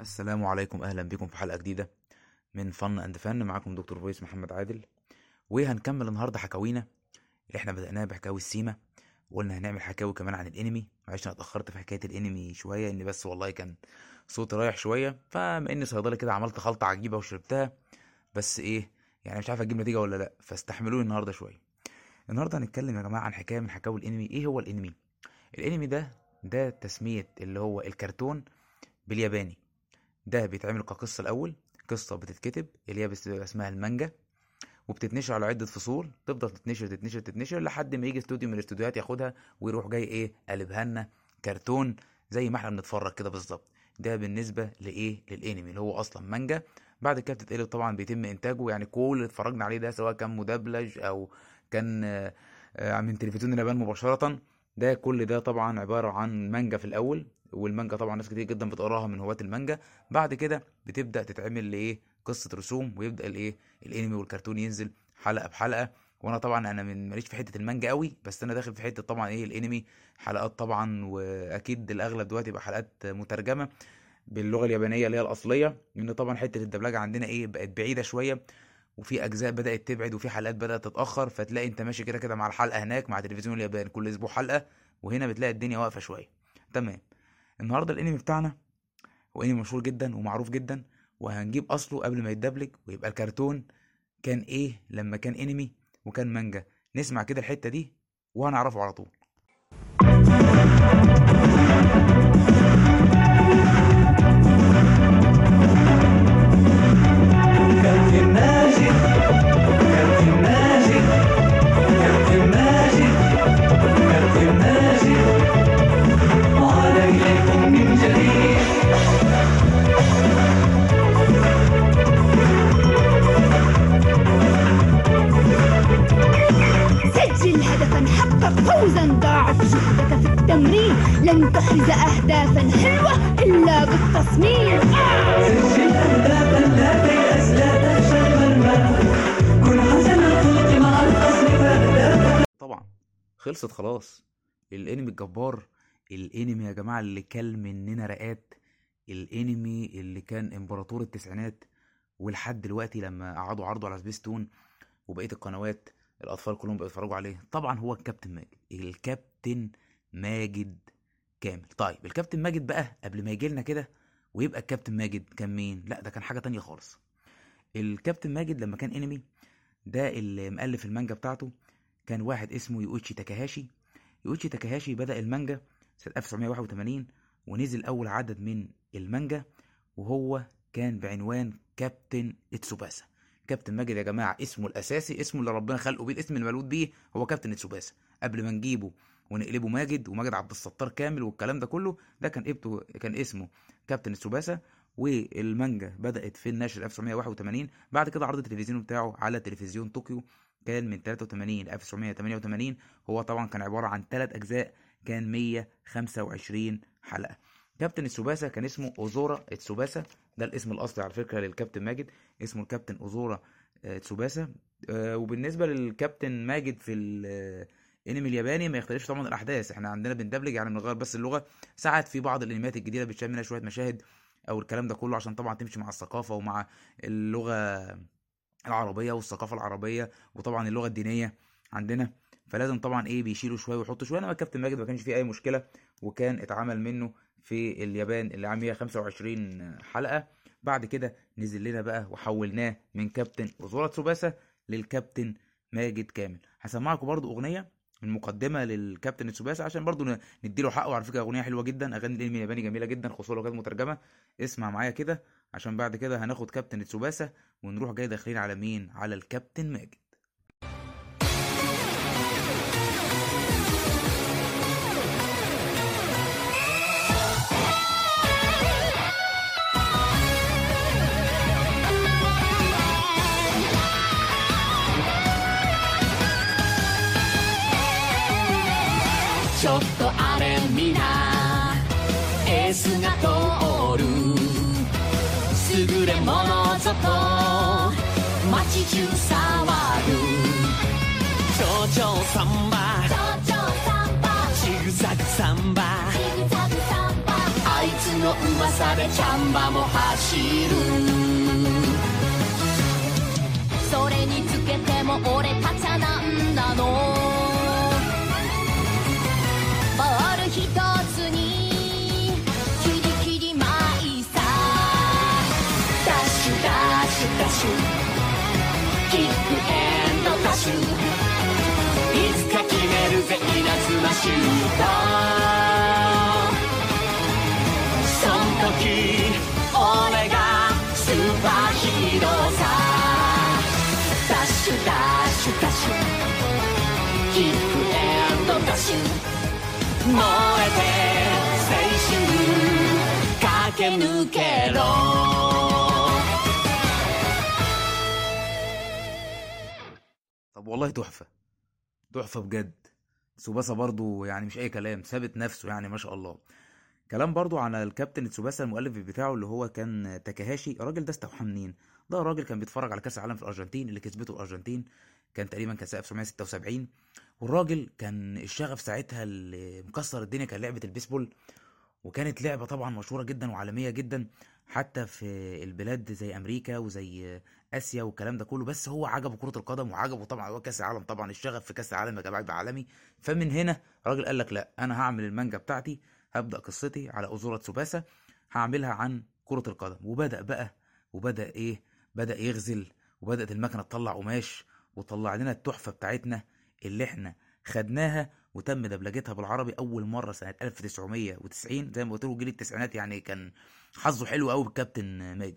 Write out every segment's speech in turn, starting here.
السلام عليكم. أهلا بكم في حلقة جديدة من فن أند فن. معاكم دكتور فويس محمد عادل. وهنكمل النهارده حكاوينا اللي إحنا بدأناها بحكاوي السيما. وقلنا هنعمل حكاوي كمان عن الأنمي. معلش أنا اتأخرت في حكاية الأنمي شوية إن بس والله كان صوتي رايح شوية. فبما اني صيدلي كده عملت خلطة عجيبة وشربتها. بس إيه يعني مش عارف أجيب نتيجة ولا لأ. فاستحملوني النهارده شوية. النهارده هنتكلم يا جماعة عن حكاية من حكاوي الأنمي. إيه هو الأنمي؟ الأنمي ده ده تسمية اللي هو الكرتون بالياباني. ده بيتعمل كقصة الأول قصة بتتكتب اللي هي اسمها المانجا وبتتنشر على عدة فصول تفضل تتنشر تتنشر تتنشر لحد ما يجي استوديو من الاستوديوهات ياخدها ويروح جاي إيه قلبها لنا كرتون زي ما إحنا بنتفرج كده بالظبط. ده بالنسبة لإيه للأنمي اللي هو أصلا مانجا. بعد كده بتتقلب طبعا بيتم إنتاجه يعني كل اللي اتفرجنا عليه ده سواء كان مدبلج أو كان آه، من تلفزيون اليابان مباشرة ده كل ده طبعا عبارة عن مانجا في الأول. والمانجا طبعا ناس كتير جدا بتقراها من هواة المانجا. بعد كده بتبدأ تتعمل لإيه؟ قصة رسوم ويبدأ الايه الأنمي والكرتون ينزل حلقة بحلقة. وأنا طبعا أنا من ماليش في حتة المانجا قوي بس أنا داخل في حتة طبعا إيه؟ الأنمي حلقات طبعا وأكيد الأغلب دلوقتي يبقى حلقات مترجمة باللغة اليابانية اللي هي الأصلية. لأن طبعا حتة الدبلجة عندنا إيه؟ بقت بعيدة شوية وفي أجزاء بدأت تبعد وفي حلقات بدأت تتأخر. فتلاقي أنت ماشي كده كده مع الحلقة هناك مع تلفزيون اليابان كل أسبوع حلقة وهنا بتلاقي الدنيا واقفة شوية. تمام. النهارده الانمي بتاعنا هو انمي مشهور جدا ومعروف جدا وهنجيب أصله قبل ما يتدبلج ويبقى الكرتون كان إيه لما كان انمي وكان مانجا. نسمع كده الحتة دي وهنعرفه على طول. التمرين. لن تحرز بالتصميم أهدافا لا تيأس لا تخشى المرمى كن حسن الخلق مع الخصم فأهدافك طبعا. خلصت خلاص. الانمي الجبار الانمي يا جماعة اللي كل مننا رقات الانمي اللي كان إمبراطور التسعينات ولحد دلوقتي لما قعدوا عرضوا على سبيستون وبقية القنوات الأطفال كلهم بقوا يتفرجوا عليه. طبعا هو الكابتن ماجد. الكابتن ماجد كامل. طيب الكابتن ماجد بقى قبل ما يجي لنا كده ويبقى الكابتن ماجد كان مين؟ لا ده كان حاجة تانية خالص. الكابتن ماجد لما كان انمي ده اللي مؤلف المانجا بتاعته كان واحد اسمه يوتشي تاكاهاشي. يوتشي تاكاهاشي بدأ المانجا سنة 1981 ونزل أول عدد من المانجا وهو كان بعنوان كابتن اتسوباسا. كابتن ماجد يا جماعة اسمه الأساسي اسمه اللي ربنا خلقه بيه الاسم اللي مولود بيه هو كابتن اتسوباسا. قبل ما نجيبه ونقلبه ماجد وماجد عبد الستار كامل والكلام ده كله ده كان كان اسمه كابتن اتسوباسا والمانجا بدأت في النشر 1981 بعد كده عرض التلفزيون بتاعه على تلفزيون طوكيو كان من 83 ل 1988 هو طبعا كان عبارة عن ثلاث أجزاء كان 125 حلقة. كابتن اتسوباسا كان اسمه أوزورا اتسوباسا ده الاسم الأصلي على فكرة للكابتن ماجد اسمه الكابتن أوزورا اتسوباسا آه، وبالنسبة للكابتن ماجد في الانمي الياباني ما يختلفش طبعا الأحداث. إحنا عندنا بندبلج يعني بنغير بس اللغة. ساعات في بعض الانميات الجديدة بتشال منها شوية مشاهد أو الكلام ده كله عشان طبعا تمشي مع الثقافة ومع اللغة العربية والثقافة العربية وطبعا اللغة الدينية عندنا. فلازم طبعا إيه بيشيلوا شوية ويحطوا شوية. انما الكابتن ماجد ما كانش فيه أي مشكلة وكان اتعمل منه في اليابان اللي عام 125 حلقة. بعد كده نزل لنا بقى وحولناه من كابتن اوزورا تسوباسا للكابتن ماجد كامل. هسمعكم برضو أغنية من مقدمة للكابتن تسوباسا عشان برضو نديله حقه. على فكرة أغنية حلوة جدا أغاني الأنمي الياباني جميلة جدا خصوصا لو كانت مترجمة. اسمع معايا كده عشان بعد كده هناخد كابتن تسوباسا ونروح جاي داخلين على مين؟ على الكابتن ماجد. スが通る。優れものぞと街中騒ぐ蝶々サンバ蝶々サンバジグザグサンバジグザグサンバあいつのの噂でチャンバも走る。それにつけても俺たちゃなんだのけ抜けろطب والله تحفة تحفة بجد تسوباسا برضو يعني مش اي كلام ثابت نفسه يعني ما شاء الله كلام برضو على الكابتن تسوباسا المؤلف بتاعه اللي هو كان تاكاهاشي الراجل ده استوحى منين ده راجل كان بيتفرج على كاس العالم في الارجنتين اللي كسبته الارجنتين كان تقريبا كان سنه 1976 والراجل كان الشغف ساعتها اللي مكسر الدنيا كان لعبه البيسبول وكانت لعبة طبعا مشهورة جدا وعالمية جدا حتى في البلاد زي أمريكا وزي آسيا والكلام ده كله. بس هو عجبه كرة القدم وعجبه طبعا هو كأس العالم طبعا الشغف في كأس العالم يا جماعة يبقى عالمي. فمن هنا الراجل قال لك لا أنا هعمل المانجا بتاعتي هبدأ قصتي على أزورة تسوباسا هعملها عن كرة القدم. وبدأ بقى وبدأ إيه؟ بدأ يغزل وبدأت المكنة تطلع قماش وطلع لنا التحفة بتاعتنا اللي إحنا خدناها وتم دبلجتها بالعربي أول مرة سنة 1990 زي ما قلت له جيل التسعينات يعني كان حظه حلو قوي بالكابتن ماجد.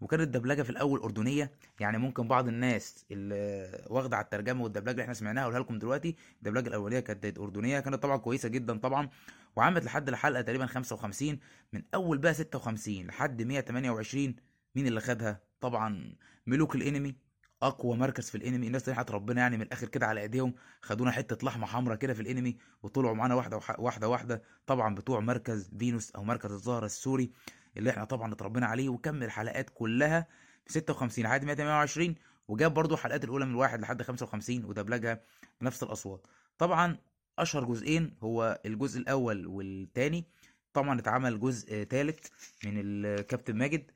وكانت الدبلجة في الأول أردنية يعني ممكن بعض الناس اللي واخدة على الترجمة والدبلجة اللي إحنا سمعناها اقولها لكم دلوقتي الدبلجة الأولية كانت أردنية كانت طبعا كويسة جدا طبعا وعملت لحد الحلقة تقريبا 55 من أول بقى 56 لحد 128 مين اللي خدها؟ طبعا ملوك الإنمي. أقوى مركز في الإنمي. الناس تحت ربنا يعني من الآخر كده على إيديهم خدونا حتة لحمة حمراء كده في الإنمي وطلعوا معانا واحدة واحدة واحدة. طبعا بتوع مركز فينوس أو مركز الزهره السوري اللي إحنا طبعا اتربينا عليه. وكمل الحلقات كلها؟ في 56 لحد 128 وجاب برضو الحلقات الأولى من واحد لحد 55 ودبلجها بنفس الأصوات. طبعا أشهر جزئين هو الجزء الأول والتاني. طبعا اتعمل جزء تالت من الكابتن ماجد.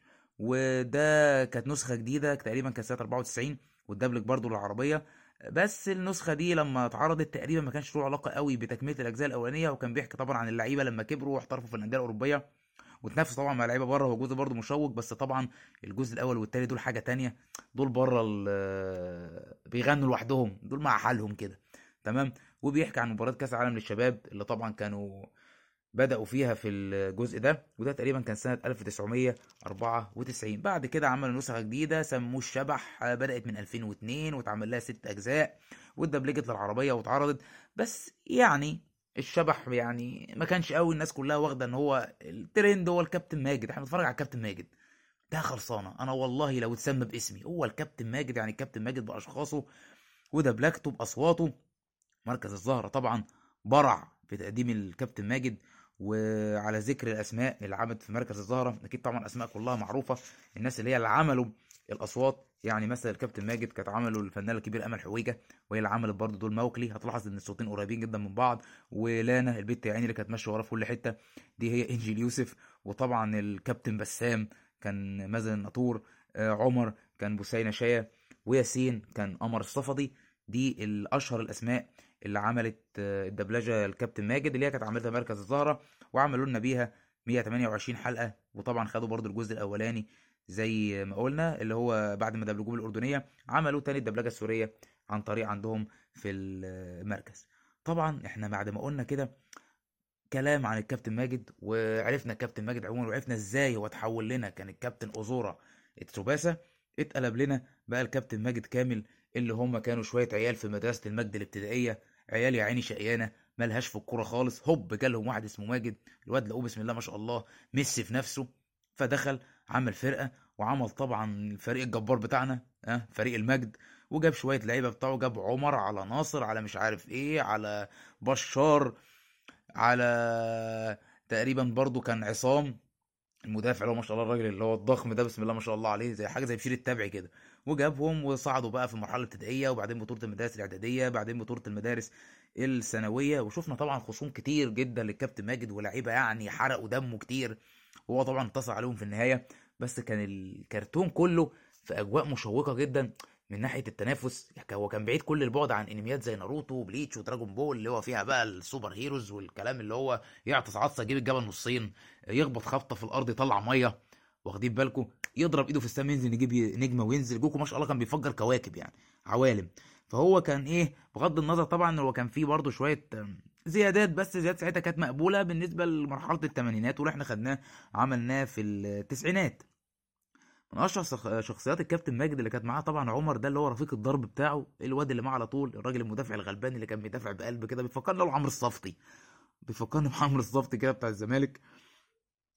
وده كانت نسخة جديدة تقريبا كانت سنة 94 والدبلج برضو للعربية بس النسخة دي لما اتعرضت تقريبا ما كانش له علاقة قوي بتكملة الأجزاء الأولانية وكان بيحكي طبعا عن اللعيبة لما كبروا واحترفوا في الأندية الأوروبية. وتنافس طبعا مع لعيبة بره هو جزء برضه مشوق بس طبعا الجزء الأول والتاني دول حاجة تانية. دول بره ال- بيغنوا لوحدهم دول مع حالهم كده. تمام؟ وبيحكي عن مباراة كأس العالم للشباب اللي طبعا كانوا بدأوا فيها في الجزء ده وده تقريبا كان سنة 1994 بعد كده عملوا نسخة جديدة سموه الشبح بدأت من 2002 واتعمل لها ست أجزاء واتدبلجت للعربية واتعرضت. بس يعني الشبح يعني ما كانش قوي الناس كلها واخدة إن هو الترند هو الكابتن ماجد. إحنا بنتفرج على الكابتن ماجد. ده خلصانة. أنا والله لو اتسمى باسمي هو الكابتن ماجد يعني الكابتن ماجد بأشخاصه ودبلجته بأصواته. مركز الزهرة طبعا برع في تقديم الكابتن ماجد. وعلى ذكر الأسماء اللي عملت في مركز الزهرة أكيد طبعا أسماء كلها معروفة الناس اللي هي اللي عملوا الأصوات يعني مثلا الكابتن ماجد كانت عمله الفنانه الكبيره آمل حويجة وهي اللي عملت برضه دول موكلي هتلاحظ إن الصوتين قريبين جدا من بعض ولانا البت يا عيني اللي كانت ماشية وراه في كل حتة دي هي إنجيل يوسف وطبعا الكابتن بسام كان مازن الناطور آه، عمر كان بوسينة شاية وياسين كان قمر الصفدي دي الأشهر الأسماء اللي عملت آه، الدبلجة الكابتن ماجد اللي هي كانت عملتها مركز الزهرة وعملوا لنا بيها 128 حلقة. وطبعا خدوا برضو الجزء الأولاني زي ما قلنا اللي هو بعد ما دبلجوه بالأردنية عملوا تاني الدبلجة السورية عن طريق عندهم في المركز. طبعا إحنا بعد ما قلنا كده كلام عن الكابتن ماجد وعرفنا الكابتن ماجد عموما وعرفنا إزاي هو اتحول لنا كان الكابتن اوزورا تسوباسا اتقلب لنا بقى الكابتن ماجد كامل اللي هم كانوا شوية عيال في مدرسة المجد الابتدائية. عيال يا عيني شقيانة ملهاش في الكورة خالص. هوب جالهم واحد اسمه ماجد. الواد لقوه بسم الله ما شاء الله ميسي في نفسه. فدخل عمل فرقة وعمل طبعا الفريق الجبار بتاعنا آه فريق المجد. وجاب شوية لعيبة بتاعه جاب عمر على ناصر على مش عارف إيه على بشار على تقريبا برضو كان عصام. المدافع اللي هو ما شاء الله الراجل اللي هو الضخم ده بسم الله ما شاء الله عليه زي حاجة زي بشير التابعي كده. وجابهم وصعدوا بقى في المرحلة الابتدائية وبعدين بطولة المدارس الإعدادية بعدين بطولة المدارس الثانوية وشفنا طبعا خصوم كتير جدا للكابتن ماجد ولاعيبه يعني حرقوا دمه كتير. وهو طبعا انتصر عليهم في النهاية. بس كان الكرتون كله في أجواء مشوقة جدا من ناحية التنافس. يعني هو كان بعيد كل البعد عن أنميات زي ناروتو وبليتش ودراجون بول اللي هو فيها بقى ال super heroes والكلام اللي هو يعطس عطسه يجيب الجبل نصين يخبط خبطة في الأرض يطلع مية. واخدين بالكم؟ يضرب ايده في السماء ينزل يجيب نجمة وينزل. جوكو ما شاء الله كان بيفجر كواكب يعني عوالم. فهو كان إيه بغض النظر طبعا هو كان فيه برضه شوية زيادات بس زيادات ساعتها كانت مقبولة بالنسبة لمرحلة الثمانينات واللي إحنا خدناه عملناه في التسعينات. من أشهر شخ- شخصيات الكابتن ماجد اللي كانت معاه طبعا عمر ده اللي هو رفيق الضرب بتاعه الواد اللي معاه على طول الراجل المدافع الغلبان اللي كان بيدافع بقلب كده بيفكرني هو عمرو الصفتي بيفكرني بعمرو الصفتي كده بتاع الزمالك.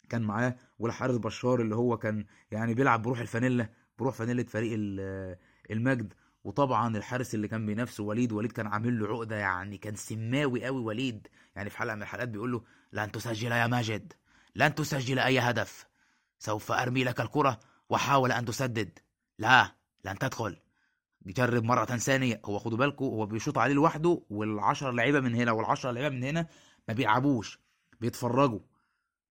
كان معاه والحارس بشار اللي هو كان يعني بيلعب بروح الفانيلا بروح فانيلة فريق ال- المجد. وطبعا الحارس اللي كان بينافسه وليد وليد كان عامل له عقدة يعني كان سماوي قوي وليد. يعني في حلقة من الحلقات بيقول له لن تسجل يا ماجد لن تسجل أي هدف سوف أرمي لك الكرة وحاول أن تسدد. لا لن تدخل. جرب مرة ثانية هو خدوا بالكم هو بيشوط عليه لوحده والعشرة لعيبة من هنا والعشرة لعيبة من هنا ما بيلعبوش بيتفرجوا.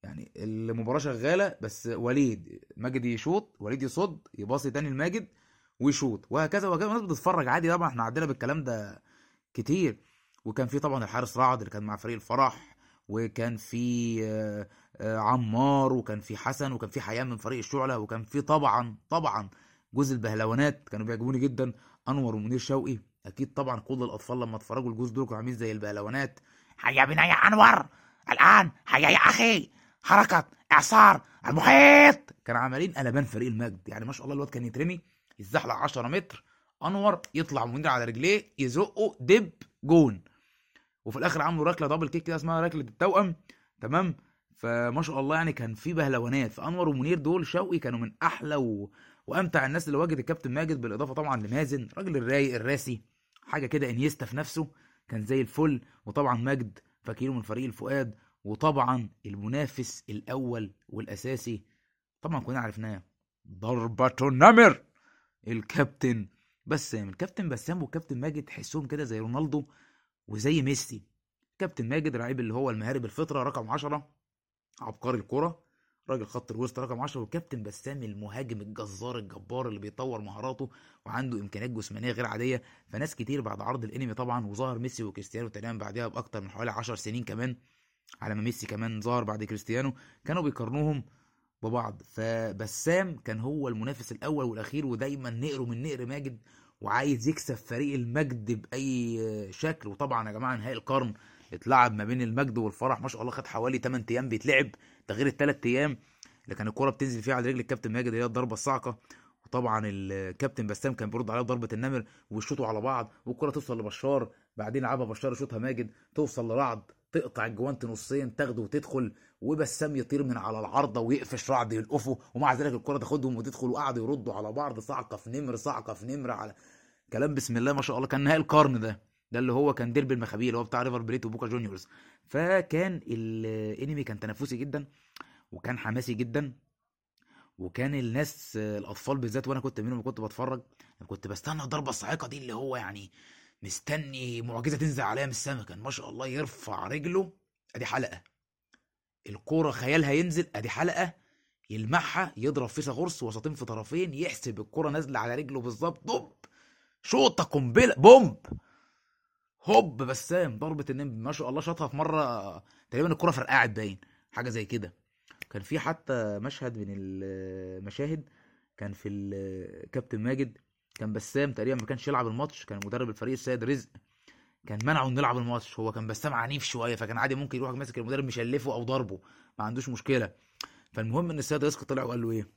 يعني المباراة شغالة بس وليد ماجد يشوط وليد يصد يباصي تاني لماجد ويشوط وهكذا وهكذا. الناس بتتفرج عادي طبعا إحنا عدينا بالكلام ده كتير. وكان في طبعا الحارس رعد اللي كان مع فريق الفرح وكان في آه، آه، عمار وكان في حسن وكان في حيان من فريق الشعلة وكان في طبعا طبعا جوز البهلوانات كانوا بيعجبوني جدا. أنور ومنير شوقي أكيد طبعا كل الاطفال لما اتفرجوا الجوز دول كانوا عاملين زي البهلوانات. هيا بنا يا أنور! الآن هيا يا أخي! حركة إعصار المحيط. كانوا عاملين قلبان فريق المجد. يعني ما شاء الله الواد كان يترمي يتزحلق 10 متر أنور يطلع منير على رجليه يزقه يجيب جون. وفي الآخر عملوا ركلة double kick كده اسمها ركلة التوأم. تمام؟ فما شاء الله يعني كان في بهلوانات. فأنور ومنير دول شوقي كانوا من أحلى و... وأمتع الناس اللي واجهت الكابتن ماجد بالإضافة طبعا لمازن الراجل الرايق الراسي. حاجة كده إنيستا في نفسه كان زي الفل. وطبعا ماجد فاكرينه من فريق الفؤاد. وطبعا المنافس الأول والأساسي طبعا كلنا عرفناه ضربة النمر الكابتن بسام. الكابتن بسام والكابتن ماجد تحسهم كده زي رونالدو وزي ميسي. كابتن ماجد لعيب اللي هو المهارب الفطرة رقم 10 عبقري الكرة راجل خط الوسط رقم 10 والكابتن بسام المهاجم الجزار الجبار اللي بيطور مهاراته وعنده إمكانيات جسمانية غير عادية. فناس كتير بعد عرض الأنمي طبعا وظهر ميسي وكريستيانو تقريبا بعدها بأكتر من حوالي 10 سنين كمان. على ما ميسي كمان ظهر بعد كريستيانو كانوا بيقارنوهم ببعض. فبسام كان هو المنافس الأول والأخير ودايما نقره من نقر ماجد وعايز يكسب فريق المجد بأي شكل. وطبعا يا جماعة نهائي القرن اتلعب ما بين المجد والفرح. ما شاء الله خد حوالي 8 أيام بيتلعب ده غير الثلاث أيام اللي كان الكوره بتنزل فيها على رجل الكابتن ماجد هي الضربة الصاعقة. وطبعا الكابتن بسام كان بيرد عليها ضربة النمر ويشوطوا على بعض والكرة توصل لبشار بعدين لعبها بشار يشوطها ماجد توصل لرعد. تقطع الجوانت نصين تاخده وتدخل وبسام يطير من على العارضه ويقفش رعد يلقفه ومع ذلك الكرة تاخدهم وتدخل وقعدوا يردوا على بعض صعقة في نمر صعقة في نمر على كلام بسم الله ما شاء الله كان نهائي القرن ده ده اللي هو كان ديربي المخابيل اللي هو بتاع ريفر بليت وبوكا جونيورز. فكان الانمي كان تنافسي جدا وكان حماسي جدا وكان الناس الأطفال بالذات وأنا كنت منهم كنت بتفرج كنت بستنى الضربة الصاعقة دي اللي هو يعني مستني معجزة تنزل عليها من السما كان ما شاء الله يرفع رجله. أدي حلقة. الكورة خيالها ينزل. أدي حلقة. يلمعها. يضرب فيها غرس وسطين في طرفين. يحسب الكورة نازلة على رجله بالظبط. دوب. شوطة قنبلة. بومب. هوب. بسام. ضربة النمر ما شاء الله شاطها في مرة. تقريبا الكورة فرقعت باين. حاجة زي كده. كان في حتى مشهد من المشاهد. كان في الكابتن ماجد. كان بسام تقريبا ما كانش يلعب الماتش كان مدرب الفريق السيد رزق. كان منعه إنه يلعب الماتش هو كان بسام عنيف شوية فكان عادي ممكن يروح ماسك المدرب مشلفه أو ضربه ما عندوش مشكلة. فالمهم إن السيد رزق طلع وقال له إيه؟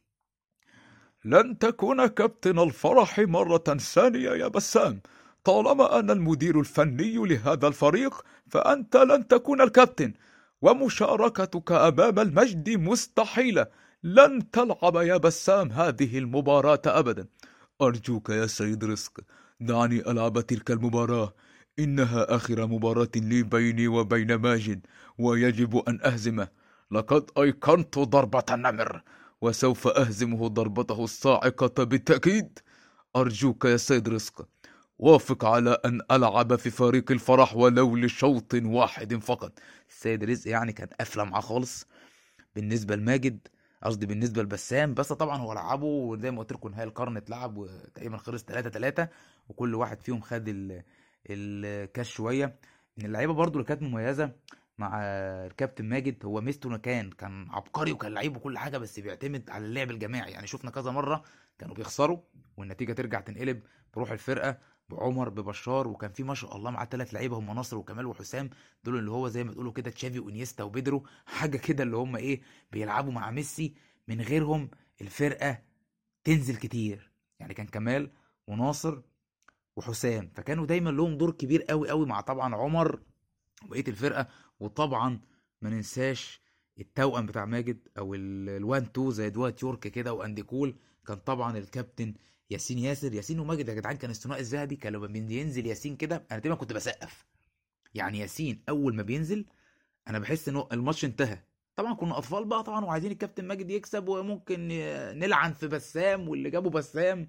لن تكون كابتن الفرح مرة ثانية يا بسام. طالما أنا المدير الفني لهذا الفريق فأنت لن تكون الكابتن. ومشاركتك أمام المجد مستحيلة. لن تلعب يا بسام هذه المباراة أبدا. أرجوك يا سيد رزق دعني ألعب تلك المباراة. إنها آخر مباراة لي بيني وبين ماجد ويجب أن أهزمه. لقد أيقنت ضربة النمر وسوف أهزمه ضربته الصاعقة بالتأكيد. أرجوك يا سيد رزق وافق على أن ألعب في فريق الفرح ولو لشوط واحد فقط. السيد رزق يعني كان قافلة معاه خالص. بالنسبة لماجد قصدي بالنسبة لبسام بس طبعا هو لعبه وزي ما قلت لكم نهائي القرن اتلعب وتقريبا خلص 3 3 وكل واحد فيهم خد ال- الكاس شوية. من اللعيبة برضو اللي كانت مميزة مع الكابتن ماجد هو ميزته كان كان عبقري وكان لعيب وكل حاجة بس بيعتمد على اللعب الجماعي. يعني شفنا كذا مرة كانوا بيخسروا والنتيجة ترجع تنقلب بروح الفرقة بعمر ببشار وكان في ما شاء الله معاه ثلاث لعيبة هم ناصر وكمال وحسام دول اللي هو زي ما تقولوا كده تشافي وانيستا وبيدرو حاجة كده اللي هم إيه بيلعبوا مع ميسي من غيرهم الفرقة تنزل كتير. يعني كان كمال وناصر وحسام فكانوا دايما لهم دور كبير قوي قوي مع طبعا عمر وبقية الفرقة. وطبعا ما ننساش التوأم بتاع ماجد أو ال- ال one two زي دوات يورك كده واندي كول كان طبعا الكابتن ياسين ياسر ياسين وماجد يا جدعان كان الثنائي الذهبي كان لما بينزل ياسين كده أنا دايما كنت بسقف. يعني ياسين أول ما بينزل أنا بحس ان الماتش انتهى. طبعا كنا أطفال بقى طبعا وعايزين الكابتن ماجد يكسب وممكن نلعن في بسام واللي جابه بسام.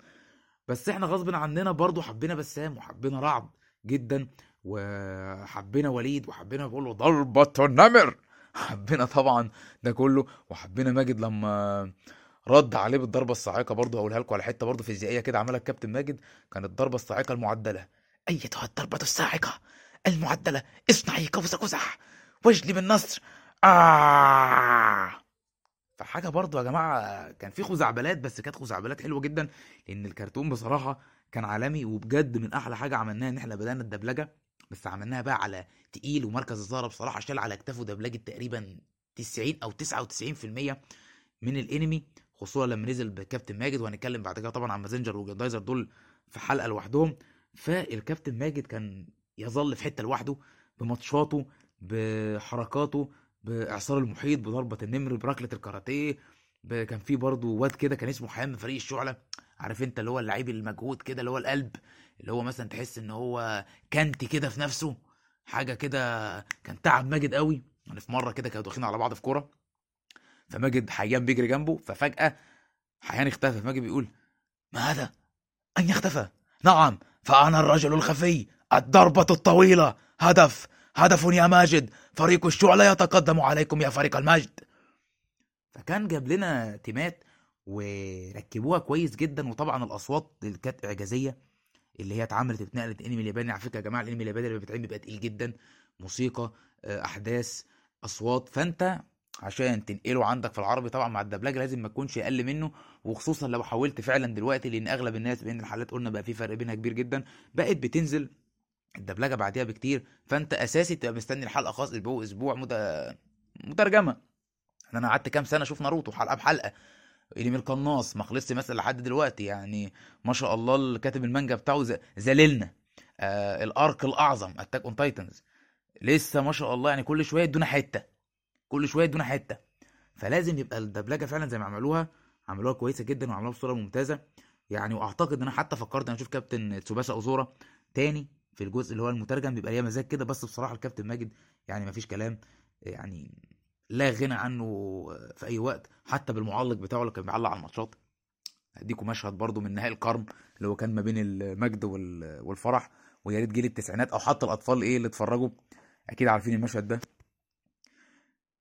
بس إحنا غصب عننا برضو حبينا بسام وحبينا رعد جدا وحبينا وليد وحبينا بقول له ضربة النمر. حبينا طبعا ده كله وحبينا ماجد لما رد عليه بالضربة الصاعقة برضو هقولها لكم على حتة برضو فيزيائية كده عملها الكابتن ماجد. كانت الضربة الصاعقة المعدلة. أيتها الضربة الصاعقة المعدلة؟ اصنعي قوس قزح واجلب النصر. آه. فحاجة برضو يا جماعة كان في خزعبلات بس كانت خزعبلات حلوة جدا لأن الكرتون بصراحة كان عالمي وبجد من أحلى حاجة عملناها إن إحنا بدأنا الدبلجة. بس عملناها بقى على تقيل ومركز الزهرة بصراحة شال على كتافه دبلجة تقريبا 90 أو 99% من الإنمي. خصوصا لما نزل بكابتن ماجد وهنتكلم بعد كده طبعا عن مازنجر وجندايزر دول في حلقة لوحدهم. فالكابتن ماجد كان يظل في حتة لوحده بماتشاته بحركاته بإعصار المحيط بضربة النمر بركلة الكاراتيه. كان في برضه واد كده كان اسمه حيان من فريق الشعلة عارف انت اللي هو اللعيب المجهود كده اللي هو القلب اللي هو مثلا تحس إن هو كانتي كده في نفسه حاجة كده كان تعب ماجد قوي. يعني في مرة كده كانوا داخلين على بعض في كورة. فماجد حيان بيجري جنبه ففجأة حيان اختفى. فماجد بيقول ما هذا؟ أين اختفى؟ نعم فأنا الرجل الخفي الضربة الطويلة. هدف هدف يا ماجد. فريق الشعلة يتقدم عليكم يا فريق المجد. فكان جاب لنا تيمات وركبوها كويس جدا. وطبعا الأصوات اللي كانت إعجازية اللي هي اتعملت اتنقلت انمي الياباني. على فكرة يا جماعة الإنمي الياباني اللي بيتعمل بيبقى تقيل جدا. موسيقى آه، أحداث أصوات. فأنت عشان تنقله عندك في العربي طبعا مع الدبلجة لازم ما تكونش أقل منه وخصوصا لو حاولت فعلا دلوقتي لأن أغلب الناس بين الحالات قلنا بقى في فرق بينها كبير جدا بقت بتنزل الدبلجة بعديها بكتير. فأنت أساسي تبقى مستني الحلقة خاص أسبوع أسبوع مت- مترجمة. أنا قعدت كام سنة أشوف ناروتو حلقة بحلقة. انمي القناص ما خلصش مثلا لحد دلوقتي. يعني ما شاء الله اللي كاتب المانجا بتاعه زللنا آه ال arc الأعظم Attack on Titans لسه ما شاء الله يعني كل شوية يدونا حتة. كل شوية يدونا حتة. فلازم يبقى الدبلجة فعلا زي ما عملوها عملوها كويسة جدا وعملوها بصورة ممتازة. يعني وأعتقد إن أنا حتى فكرت ان أشوف كابتن تسوباسا أوزورا تاني في الجزء اللي هو المترجم بيبقى ليا مزاج كده بس بصراحة الكابتن ماجد يعني مفيش كلام يعني لا غنى عنه في أي وقت حتى بالمعلق بتاعه اللي كان بيعلق على الماتشات. هديكم مشهد برضو من نهائي القرن اللي هو كان ما بين المجد وال- والفرح ويا ريت جيل التسعينات أو حتى الأطفال إيه اللي اتفرجوا. أكيد عارفين المشهد ده.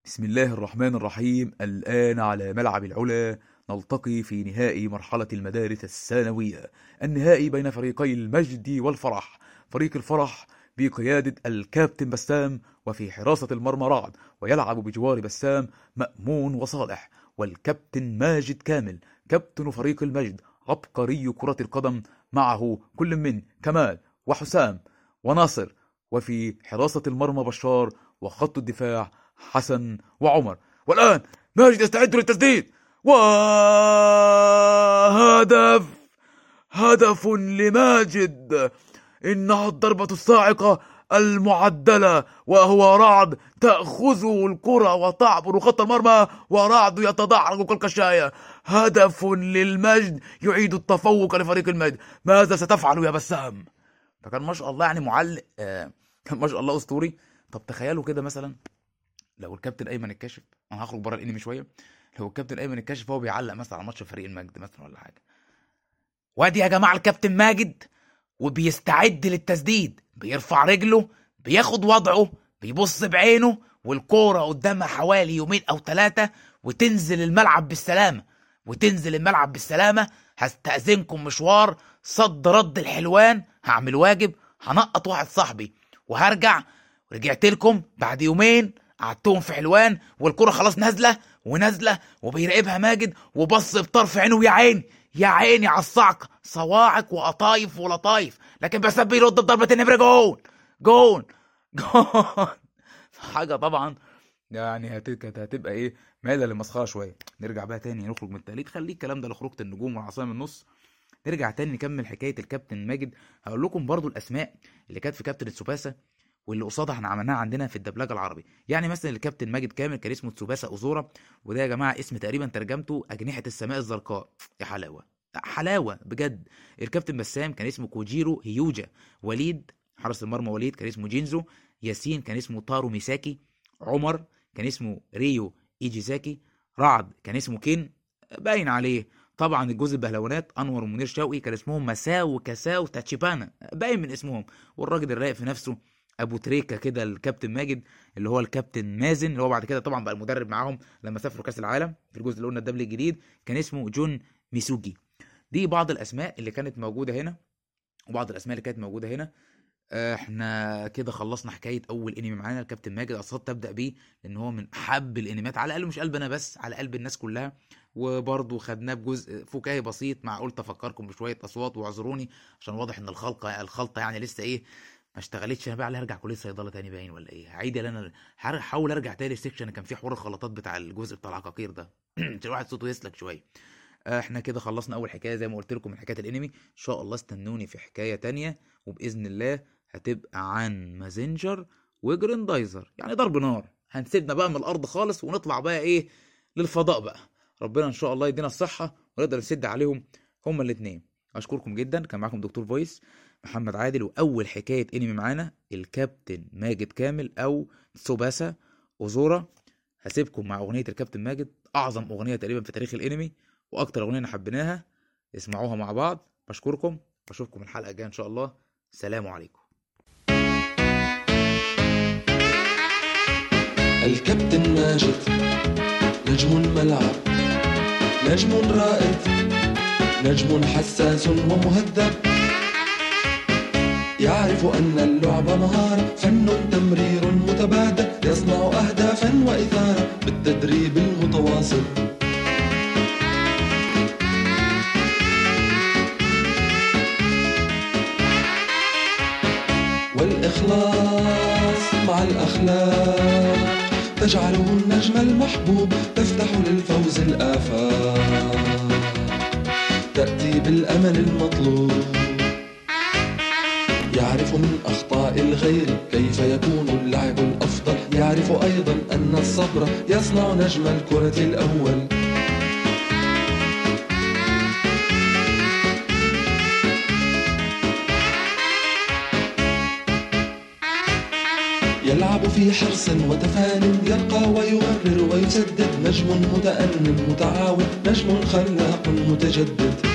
بسم الله الرحمن الرحيم. الآن على ملعب العلا نلتقي في نهائي مرحلة المدارس الثانوية. النهائي بين فريقي المجد والفرح. فريق الفرح بقيادة الكابتن بسام وفي حراسة المرمى رعد ويلعب بجوار بسام مأمون وصالح والكابتن ماجد كامل كابتن فريق المجد عبقري كرة القدم معه كل من كمال وحسام وناصر. وفي حراسة المرمى بشار وخط الدفاع حسن وعمر. والآن ماجد يستعد للتسديد. وهدف هدف لماجد. إنها الضربة الصاعقة المعدلة وهو رعد تأخذه الكرة وتعبر خط المرمى ورعد يتدحرج كالكشاية هدف للمجد يعيد التفوق لفريق المجد. ماذا ستفعل يا بسام؟ فكان ما شاء الله يعني معلق آه، كان ما شاء الله أسطوري. طب تخيلوا كده مثلا. لو الكابتن أيمن الكاشف أنا هخرج بره الأنمي شوية لو الكابتن أيمن الكاشف هو بيعلق مثلا على ماتش فريق المجد مثلا ولا حاجة. وأدي يا جماعة الكابتن ماجد وبيستعد للتسديد بيرفع رجله بياخد وضعه بيبص بعينه والكورة قدامها حوالي يومين أو ثلاثة وتنزل الملعب بالسلامة. وتنزل الملعب بالسلامة. هستأذنكم مشوار صد رد الحلوان هعمل واجب هنقط واحد صاحبي وهرجع. رجعت لكم بعد يومين قعدتهم في حلوان والكرة خلاص نازلة ونازلة وبيراقبها ماجد وبص بطرف عينه يا عيني يا عيني على الصعقة صواعق وقطايف ولطايف. لكن بس بيرد بضربة النمرة جون جون جون. حاجة طبعا يعني كانت هتبقى إيه مايلة للمسخره شوية. نرجع بقى تاني نخرج من التقليد خليه الكلام ده لخروجة النجوم والعصاية من النص. نرجع تاني نكمل حكاية الكابتن ماجد. هقول لكم برضو الأسماء اللي كانت في كابتن تسوباسا واللي قصادها إحنا عملناها عندنا في الدبلجة العربي. يعني مثلا الكابتن ماجد كامل كان اسمه تسوباسا أوزورا وده يا جماعة اسم تقريبا ترجمته أجنحة السماء الزرقاء. يا حلاوة حلاوة بجد. الكابتن بسام كان اسمه كوجيرو هيوجا وليد حارس المرمى وليد كان اسمه جينزو ياسين كان اسمه تارو ميساكي عمر كان اسمه ريو إيجيزاكي رعد كان اسمه كين باين عليه. طبعا الجوز البهلوانات أنور ومنير شوقي كان اسمهم مساو وكساو تاتشيبانا باين من اسمهم. والراجل الرايق في نفسه أبو تريكة كده الكابتن ماجد اللي هو الكابتن مازن اللي هو بعد كده طبعا بقى المدرب معاهم لما سافروا كأس العالم في الجزء اللي قلنا ال dub الجديد كان اسمه جون ميسوجي. دي بعض الأسماء اللي كانت موجودة هنا وبعض الأسماء اللي كانت موجودة هنا. إحنا كده خلصنا حكاية أول إنمي معانا الكابتن ماجد. أصلا تبدا بيه لأن هو من أحب الإنميات على الأقل مش قلب أنا بس على قلب الناس كلها. وبرضه خدناه بجزء فكاهي بسيط مع قلت افكركم بشوية أصوات واعذروني عشان واضح إن الخلطه الخلطة يعني لسه إيه ما اشتغلتش أنا بقى هرجع كلية صيدلة تاني باين ولا إيه؟ هعيد أنا هحاول أرجع تاني السكشن. كان فيه حوار الخلطات بتاع الجزء بتاع العقاقير ده. عشان الواحد صوته يسلك شوية. إحنا كده خلصنا أول حكاية زي ما قلت لكم من حكاية الأنمي. إن شاء الله استنوني في حكاية تانية وبإذن الله هتبقى عن مازنجر وجريندايزر. يعني ضرب نار. هنسيبنا بقى من الأرض خالص ونطلع بقى إيه؟ للفضاء بقى. ربنا إن شاء الله يدينا الصحة ونقدر نسد عليهم هما الاثنين أشكركم جدا. كان معاكم دكتور Voice. محمد عادل وأول حكاية انمي معانا الكابتن ماجد كامل أو سوباسا أوزورا. هسيبكم مع أغنية الكابتن ماجد أعظم أغنية تقريبا في تاريخ الانمي وأكتر أغنية حبيناها. اسمعوها مع بعض. بشكركم. بشوفكم الحلقة الجاية إن شاء الله. سلام عليكم. الكابتن ماجد نجم الملعب نجم رائد نجم حساس ومهذب. يعرف أن اللعب مهارة. فن تمرير متبادل. يصنع أهدافا وإثارة. بالتدريب المتواصل. والإخلاص مع الأخلاق. تجعله النجم المحبوب. تفتح للفوز الآفاق. تأتي بالأمل المطلوب. يعرف من أخطاء الغير كيف يكون اللعب الأفضل. يعرف أيضا أن الصبر يصنع نجم الكرة الأول. يلعب في حرص وتفان يرقى ويغرر ويسدد. نجم متأن متعاون. نجم خلاق متجدد.